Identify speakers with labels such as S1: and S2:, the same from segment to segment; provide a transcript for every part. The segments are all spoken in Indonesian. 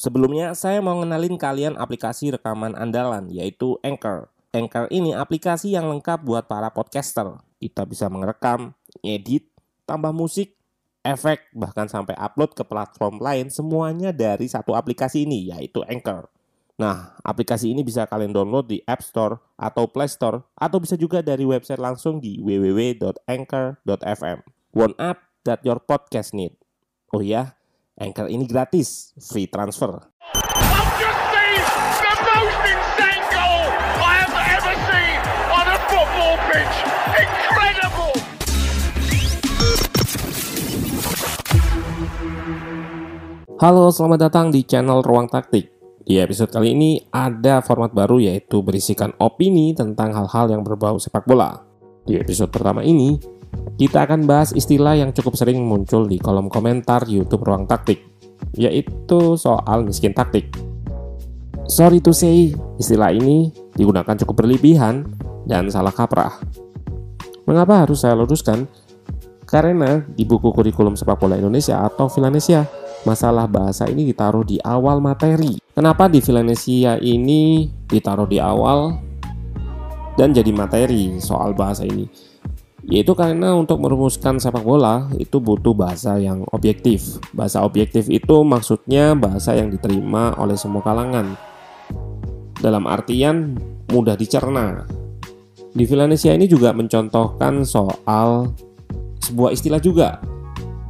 S1: Sebelumnya, saya mau ngenalin kalian aplikasi rekaman andalan, yaitu Anchor. Anchor ini aplikasi yang lengkap buat para podcaster. Kita bisa merekam, edit, tambah musik, efek, bahkan sampai upload ke platform lain semuanya dari satu aplikasi ini, yaitu Anchor. Nah, aplikasi ini bisa kalian download di App Store atau Play Store, atau bisa juga dari website langsung di www.anchor.fm. One app that your podcast need. Oh ya, Anchor ini gratis, free transfer.
S2: I've just seen the most insane goal I have ever seen on a football pitch. Incredible!
S1: Halo, selamat datang di channel Ruang Taktik. Di episode kali ini ada format baru yaitu berisikan opini tentang hal-hal yang berbau sepak bola. Di episode pertama ini, kita akan bahas istilah yang cukup sering muncul di kolom komentar YouTube Ruang Taktik, yaitu soal miskin taktik. Sorry to say, istilah ini digunakan cukup berlebihan dan salah kaprah. Mengapa harus saya luruskan? Karena di buku kurikulum sepak bola Indonesia atau Filanesia, masalah bahasa ini ditaruh di awal materi. Kenapa di Filanesia ini ditaruh di awal dan jadi materi soal bahasa ini? Yaitu karena untuk merumuskan sepak bola itu butuh bahasa yang objektif. Bahasa objektif itu maksudnya bahasa yang diterima oleh semua kalangan. Dalam artian mudah dicerna. Di Filanesia ini juga mencontohkan soal sebuah istilah juga.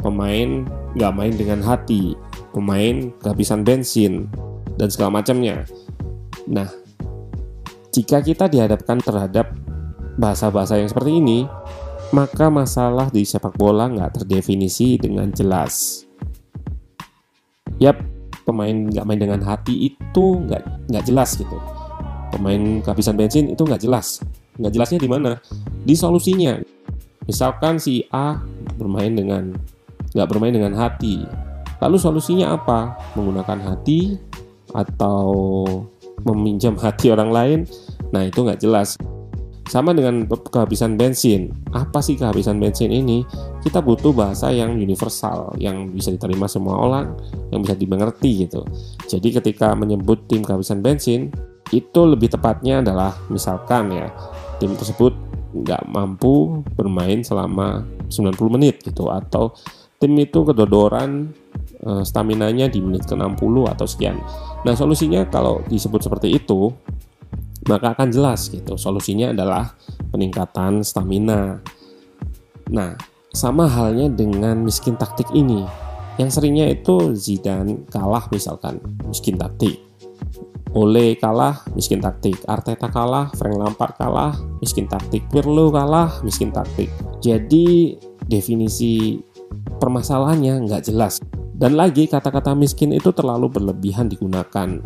S1: Pemain nggak main dengan hati, pemain kehabisan bensin, dan segala macamnya. Nah, jika kita dihadapkan terhadap bahasa-bahasa yang seperti ini, maka masalah di sepak bola nggak terdefinisi dengan jelas. Yap, pemain nggak main dengan hati itu nggak nggak jelas gitu. Pemain kehabisan bensin itu nggak jelas. Nggak jelasnya di mana? Di solusinya. Misalkan si A bermain dengan nggak bermain dengan hati. Lalu solusinya apa? Menggunakan hati atau meminjam hati orang lain? Nah itu nggak jelas. Sama dengan kehabisan bensin. Apa sih kehabisan bensin ini? Kita butuh bahasa yang universal, yang bisa diterima semua orang, yang bisa dimengerti gitu. Jadi ketika menyebut tim kehabisan bensin, itu lebih tepatnya adalah misalkan ya, tim tersebut nggak mampu bermain selama 90 menit gitu atau tim itu kedodoran eh, stamina-nya di menit ke-60 atau sekian. Nah, solusinya kalau disebut seperti itu, maka akan jelas gitu. Solusinya adalah peningkatan stamina. Nah, sama halnya dengan miskin taktik ini. Yang seringnya itu Zidane kalah misalkan, miskin taktik. Ole kalah, miskin taktik. Arteta kalah, Frank Lampard kalah, miskin taktik. Pirlo kalah, miskin taktik. Jadi definisi permasalahannya nggak jelas. Dan lagi kata-kata miskin itu terlalu berlebihan digunakan.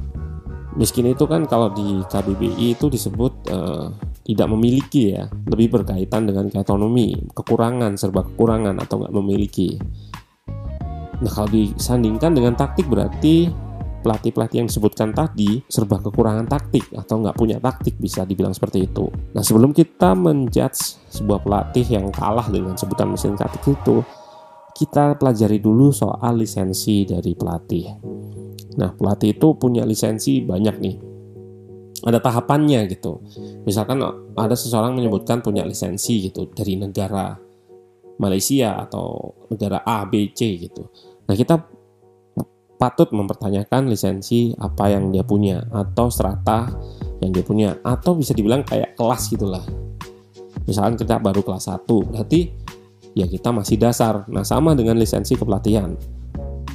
S1: Miskin itu kan kalau di KBBI itu disebut uh, tidak memiliki ya, lebih berkaitan dengan autonomi, kekurangan, serba kekurangan atau nggak memiliki. Nah kalau disandingkan dengan taktik berarti pelatih-pelatih yang disebutkan tadi serba kekurangan taktik atau nggak punya taktik bisa dibilang seperti itu. Nah sebelum kita menjudge sebuah pelatih yang kalah dengan sebutan mesin taktik itu, kita pelajari dulu soal lisensi dari pelatih. Nah pelatih itu punya lisensi banyak nih. Ada tahapannya gitu. Misalkan ada seseorang menyebutkan punya lisensi gitu dari negara Malaysia atau negara A, B, C gitu. Nah kita patut mempertanyakan lisensi apa yang dia punya atau strata yang dia punya atau bisa dibilang kayak kelas gitulah misalkan kita baru kelas 1 berarti ya kita masih dasar nah sama dengan lisensi kepelatihan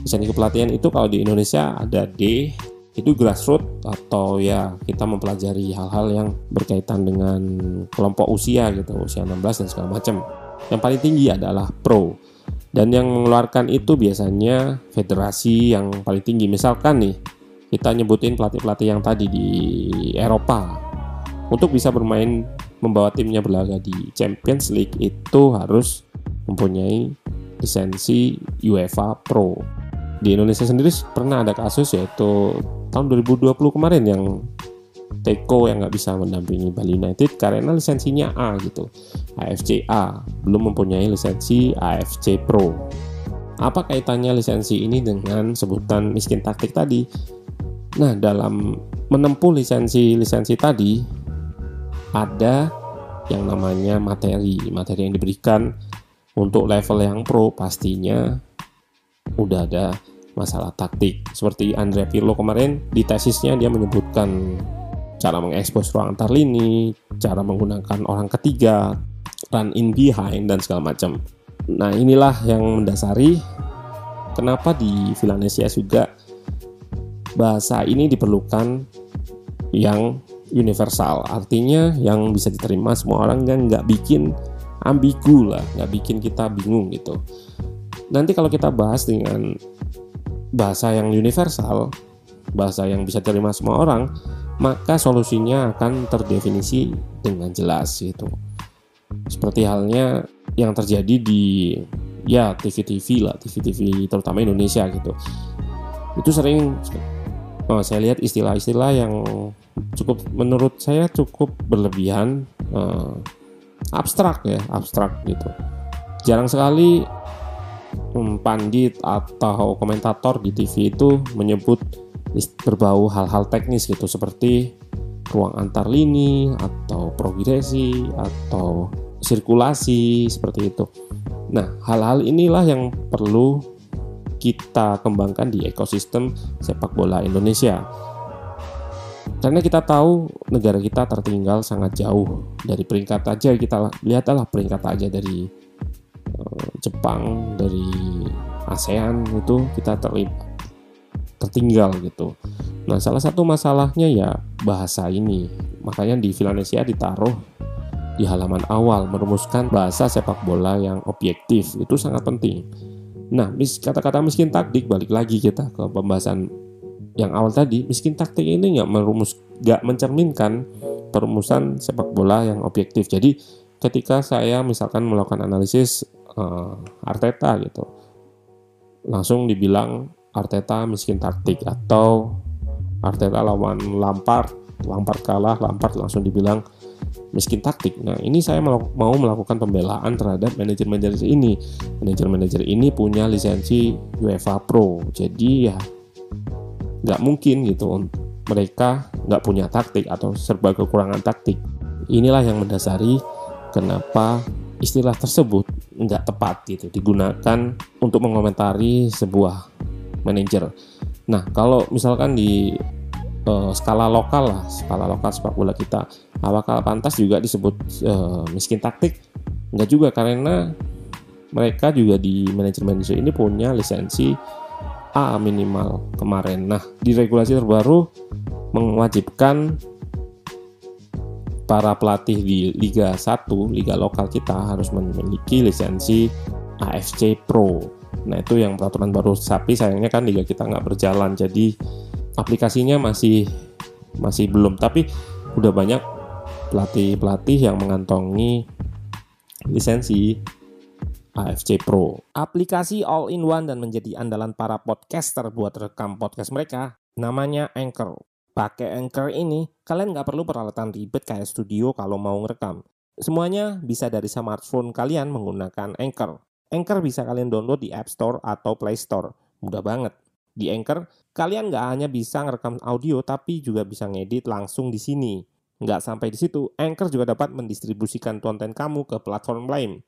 S1: lisensi kepelatihan itu kalau di Indonesia ada D itu grassroots atau ya kita mempelajari hal-hal yang berkaitan dengan kelompok usia gitu usia 16 dan segala macam yang paling tinggi adalah pro dan yang mengeluarkan itu biasanya federasi yang paling tinggi. Misalkan nih, kita nyebutin pelatih-pelatih yang tadi di Eropa. Untuk bisa bermain membawa timnya berlaga di Champions League itu harus mempunyai lisensi UEFA Pro. Di Indonesia sendiri pernah ada kasus yaitu tahun 2020 kemarin yang Teko yang nggak bisa mendampingi Bali United karena lisensinya A gitu AFC A. Belum mempunyai lisensi AFC Pro. Apa kaitannya lisensi ini dengan sebutan miskin taktik tadi? Nah, dalam menempuh lisensi-lisensi tadi ada yang namanya materi, materi yang diberikan untuk level yang pro pastinya udah ada masalah taktik. Seperti Andrea Pirlo kemarin di tesisnya dia menyebutkan cara mengekspos ruang antar lini, cara menggunakan orang ketiga, run in behind dan segala macam. Nah, inilah yang mendasari kenapa di Villanesia juga bahasa ini diperlukan yang universal artinya yang bisa diterima semua orang dan nggak bikin ambigu lah nggak bikin kita bingung gitu. Nanti kalau kita bahas dengan bahasa yang universal bahasa yang bisa diterima semua orang maka solusinya akan terdefinisi dengan jelas gitu. Seperti halnya yang terjadi di ya TV-TV lah TV-TV terutama Indonesia gitu. Itu sering oh, saya lihat istilah-istilah yang cukup menurut saya cukup berlebihan uh, abstrak ya abstrak gitu jarang sekali um, pandit atau komentator di TV itu menyebut berbau hal-hal teknis gitu seperti ruang antar lini atau progresi atau sirkulasi seperti itu. Nah, hal-hal inilah yang perlu kita kembangkan di ekosistem sepak bola Indonesia. Karena kita tahu negara kita tertinggal sangat jauh dari peringkat aja kita lihatlah peringkat aja dari uh, Jepang, dari ASEAN itu kita terlibat tertinggal gitu. Nah, salah satu masalahnya ya bahasa ini. Makanya di Villanesia ditaruh di halaman awal merumuskan bahasa sepak bola yang objektif itu sangat penting. Nah, mis kata-kata miskin taktik balik lagi kita ke pembahasan yang awal tadi, miskin taktik ini nggak merumus, nggak mencerminkan perumusan sepak bola yang objektif. Jadi, ketika saya misalkan melakukan analisis uh, Arteta gitu, langsung dibilang Arteta miskin taktik atau Arteta lawan Lampard, Lampard kalah, Lampard langsung dibilang miskin taktik. Nah, ini saya mau melakukan pembelaan terhadap manajer-manajer ini. Manajer-manajer ini punya lisensi UEFA Pro. Jadi ya nggak mungkin gitu mereka nggak punya taktik atau serba kekurangan taktik. Inilah yang mendasari kenapa istilah tersebut nggak tepat gitu digunakan untuk mengomentari sebuah manajer. Nah, kalau misalkan di uh, skala lokal lah, skala lokal sepak bola kita. Apakah pantas juga disebut uh, miskin taktik? Enggak juga karena mereka juga di manajemen ini punya lisensi A minimal kemarin. Nah, di regulasi terbaru mewajibkan para pelatih di Liga 1, liga lokal kita harus memiliki lisensi AFC Pro. Nah, itu yang peraturan baru, tapi sayangnya kan liga kita nggak berjalan. Jadi aplikasinya masih masih belum tapi udah banyak pelatih-pelatih yang mengantongi lisensi AFC Pro. Aplikasi all-in-one dan menjadi andalan para podcaster buat rekam podcast mereka namanya Anchor. Pakai Anchor ini, kalian nggak perlu peralatan ribet kayak studio kalau mau ngerekam. Semuanya bisa dari smartphone kalian menggunakan Anchor. Anchor bisa kalian download di App Store atau Play Store. Mudah banget. Di Anchor, kalian nggak hanya bisa ngerekam audio, tapi juga bisa ngedit langsung di sini. Nggak sampai di situ, Anchor juga dapat mendistribusikan konten kamu ke platform lain.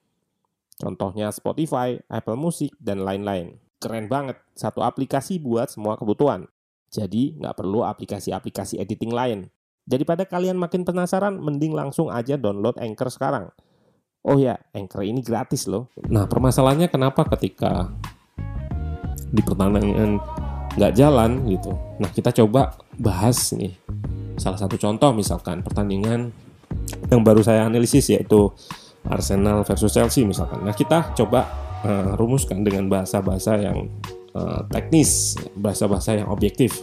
S1: Contohnya Spotify, Apple Music, dan lain-lain. Keren banget, satu aplikasi buat semua kebutuhan. Jadi, nggak perlu aplikasi-aplikasi editing lain. Daripada kalian makin penasaran, mending langsung aja download Anchor sekarang. Oh ya, Anchor ini gratis loh. Nah, permasalahannya kenapa ketika di pertandingan nggak jalan gitu. Nah kita coba bahas nih salah satu contoh misalkan pertandingan yang baru saya analisis yaitu Arsenal versus Chelsea misalkan. Nah kita coba uh, rumuskan dengan bahasa-bahasa yang uh, teknis, bahasa-bahasa yang objektif.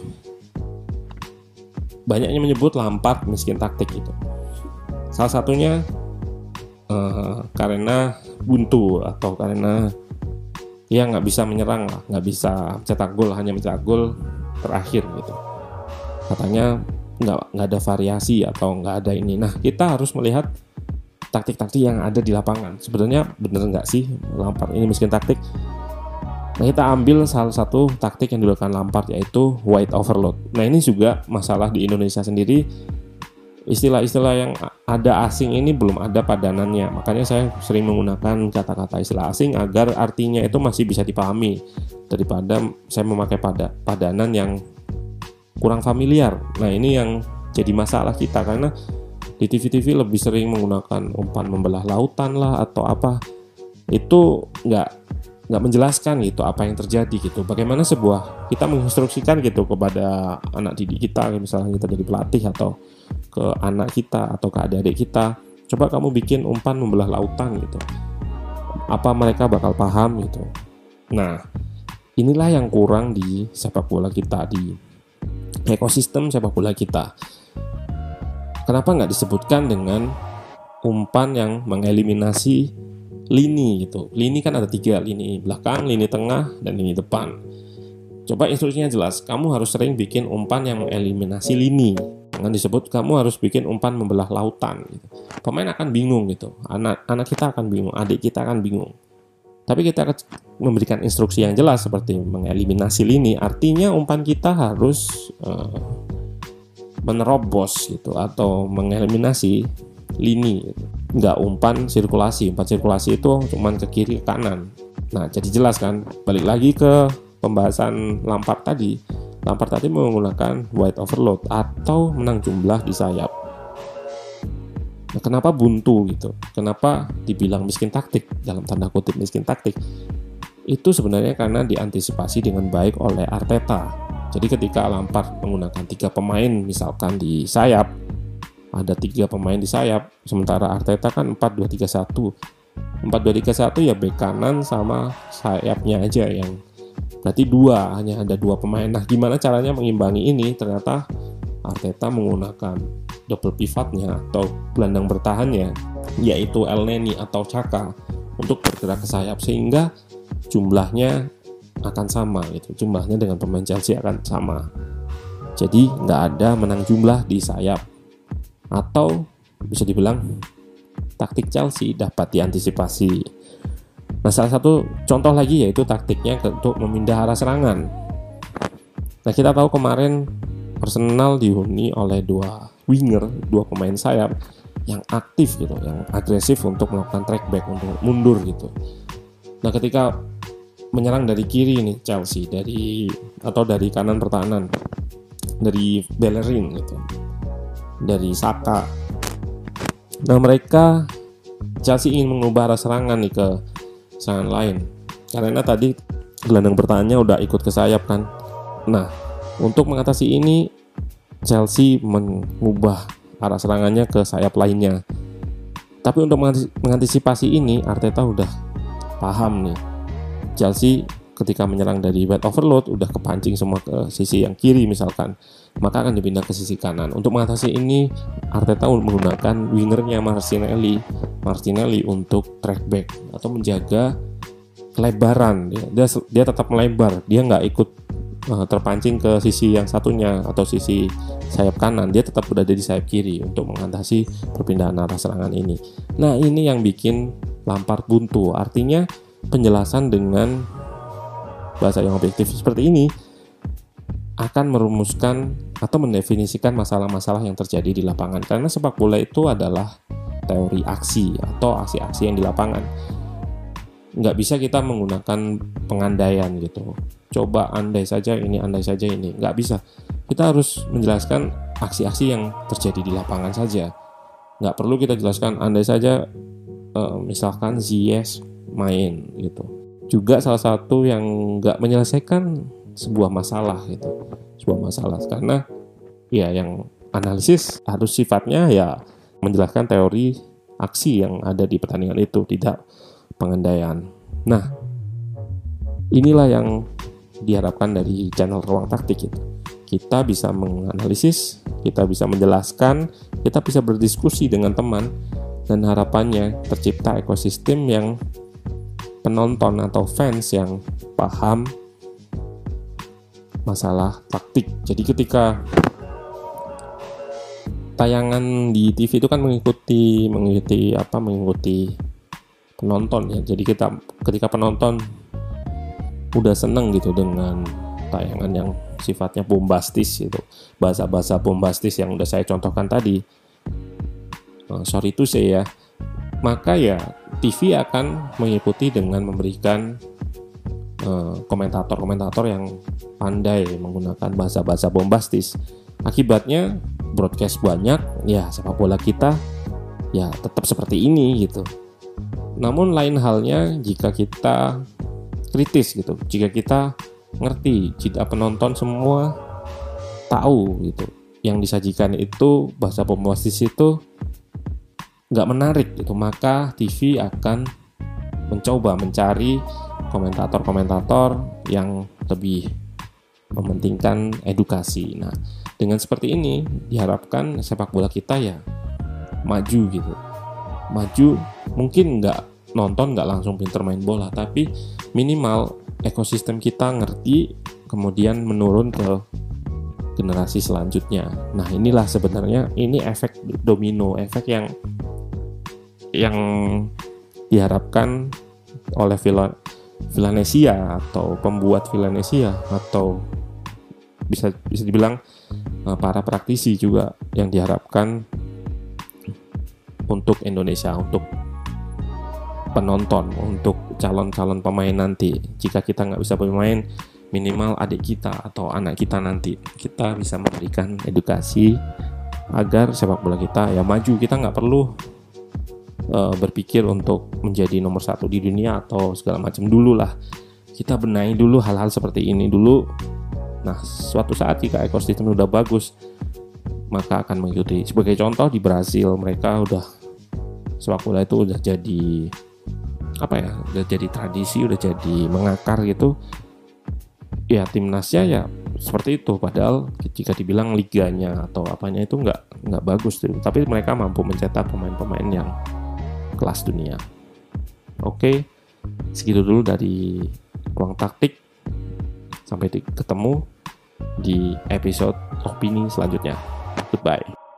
S1: Banyaknya menyebut Lampard miskin taktik itu. Salah satunya uh, karena buntu atau karena ya nggak bisa menyerang lah nggak bisa cetak gol hanya mencetak gol terakhir gitu katanya nggak nggak ada variasi atau nggak ada ini nah kita harus melihat taktik-taktik yang ada di lapangan sebenarnya bener nggak sih Lampard ini miskin taktik Nah, kita ambil salah satu taktik yang dilakukan Lampard yaitu white overload. Nah, ini juga masalah di Indonesia sendiri istilah-istilah yang ada asing ini belum ada padanannya. Makanya saya sering menggunakan kata-kata istilah asing agar artinya itu masih bisa dipahami daripada saya memakai pada padanan yang kurang familiar. Nah, ini yang jadi masalah kita karena di TV-TV lebih sering menggunakan umpan membelah lautan lah atau apa. Itu nggak nggak menjelaskan gitu apa yang terjadi gitu. Bagaimana sebuah kita menginstruksikan gitu kepada anak didik kita misalnya kita jadi pelatih atau ke anak kita atau ke adik-adik kita coba kamu bikin umpan membelah lautan gitu. Apa mereka bakal paham gitu. Nah inilah yang kurang di sepak bola kita di ekosistem sepak bola kita kenapa nggak disebutkan dengan umpan yang mengeliminasi lini gitu. Lini kan ada tiga, lini belakang, lini tengah, dan lini depan. Coba instruksinya jelas, kamu harus sering bikin umpan yang mengeliminasi lini. Jangan disebut kamu harus bikin umpan membelah lautan. Gitu. Pemain akan bingung gitu, anak anak kita akan bingung, adik kita akan bingung. Tapi kita akan memberikan instruksi yang jelas seperti mengeliminasi lini. Artinya umpan kita harus uh, menerobos gitu atau mengeliminasi lini. Gitu. Nggak umpan sirkulasi umpan sirkulasi itu cuma ke kiri ke kanan. Nah jadi jelas kan balik lagi ke pembahasan Lampard tadi. Lampard tadi menggunakan wide overload atau menang jumlah di sayap. Nah, kenapa buntu gitu? Kenapa dibilang miskin taktik? Dalam tanda kutip miskin taktik. Itu sebenarnya karena diantisipasi dengan baik oleh Arteta jadi ketika Lampard menggunakan tiga pemain misalkan di sayap ada tiga pemain di sayap sementara Arteta kan 4-2-3-1 4-2-3-1 ya bek kanan sama sayapnya aja yang berarti dua hanya ada dua pemain. Nah gimana caranya mengimbangi ini? Ternyata Arteta menggunakan double pivotnya atau gelandang bertahannya yaitu El Neni atau Chaka untuk bergerak ke sayap sehingga jumlahnya akan sama gitu jumlahnya dengan pemain Chelsea akan sama jadi nggak ada menang jumlah di sayap atau bisa dibilang taktik Chelsea dapat diantisipasi. Nah, salah satu contoh lagi yaitu taktiknya untuk memindah arah serangan. Nah, kita tahu kemarin Arsenal dihuni oleh dua winger, dua pemain sayap yang aktif gitu, yang agresif untuk melakukan track back untuk mundur gitu. Nah, ketika menyerang dari kiri nih Chelsea dari atau dari kanan pertahanan dari Bellerin gitu dari Saka. Nah mereka Chelsea ingin mengubah arah serangan nih ke serangan lain karena tadi gelandang bertahannya udah ikut ke sayap kan. Nah untuk mengatasi ini Chelsea mengubah arah serangannya ke sayap lainnya. Tapi untuk mengantisipasi ini Arteta udah paham nih. Chelsea ketika menyerang dari wide overload udah kepancing semua ke sisi yang kiri misalkan maka akan dipindah ke sisi kanan. Untuk mengatasi ini Arteta menggunakan wingernya Martinelli Martinelli untuk track back atau menjaga kelebaran. Dia dia, dia tetap melebar dia nggak ikut uh, terpancing ke sisi yang satunya atau sisi sayap kanan. Dia tetap berada di sayap kiri untuk mengatasi perpindahan arah serangan ini. Nah ini yang bikin Lampard buntu. Artinya penjelasan dengan bahasa yang objektif seperti ini akan merumuskan atau mendefinisikan masalah-masalah yang terjadi di lapangan. Karena sepak bola itu adalah teori aksi atau aksi-aksi yang di lapangan. Nggak bisa kita menggunakan pengandaian gitu. Coba andai saja ini andai saja ini. Nggak bisa. Kita harus menjelaskan aksi-aksi yang terjadi di lapangan saja. Nggak perlu kita jelaskan andai saja uh, misalkan Ziyech main gitu. Juga salah satu yang nggak menyelesaikan sebuah masalah gitu. Sebuah masalah. Karena ya yang analisis harus sifatnya ya menjelaskan teori aksi yang ada di pertandingan itu tidak pengandaian nah inilah yang diharapkan dari channel ruang taktik itu kita bisa menganalisis kita bisa menjelaskan kita bisa berdiskusi dengan teman dan harapannya tercipta ekosistem yang penonton atau fans yang paham masalah taktik. Jadi ketika tayangan di TV itu kan mengikuti mengikuti apa mengikuti penonton ya. Jadi kita ketika penonton udah seneng gitu dengan tayangan yang sifatnya bombastis gitu bahasa-bahasa bombastis yang udah saya contohkan tadi uh, sorry itu saya ya maka ya TV akan mengikuti dengan memberikan eh, komentator-komentator uh, yang pandai menggunakan bahasa-bahasa bombastis. Akibatnya broadcast banyak ya sepak bola kita ya tetap seperti ini gitu. Namun lain halnya jika kita kritis gitu. Jika kita ngerti jika penonton semua tahu gitu. Yang disajikan itu bahasa bombastis itu nggak menarik gitu maka TV akan mencoba mencari komentator-komentator yang lebih mementingkan edukasi. Nah, dengan seperti ini diharapkan sepak bola kita ya maju gitu. Maju mungkin nggak nonton nggak langsung pinter main bola, tapi minimal ekosistem kita ngerti kemudian menurun ke generasi selanjutnya. Nah, inilah sebenarnya ini efek domino, efek yang yang diharapkan oleh Villa, Villanesia atau pembuat Villanesia atau bisa bisa dibilang uh, para praktisi juga yang diharapkan untuk Indonesia untuk penonton untuk calon-calon pemain nanti. Jika kita nggak bisa bermain minimal adik kita atau anak kita nanti. Kita bisa memberikan edukasi agar sepak bola kita ya maju. Kita nggak perlu uh, berpikir untuk menjadi nomor satu di dunia atau segala macam. Dulu lah kita benahi dulu hal-hal seperti ini dulu. Nah suatu saat jika ekosistem udah bagus maka akan mengikuti. Sebagai contoh di Brasil mereka udah sepak bola itu udah jadi apa ya udah jadi tradisi udah jadi mengakar gitu. Ya timnasnya ya seperti itu. Padahal jika dibilang liganya atau apanya itu nggak nggak bagus. Tapi mereka mampu mencetak pemain-pemain yang kelas dunia. Oke, segitu dulu dari ruang taktik. Sampai ketemu di episode opini selanjutnya. Goodbye.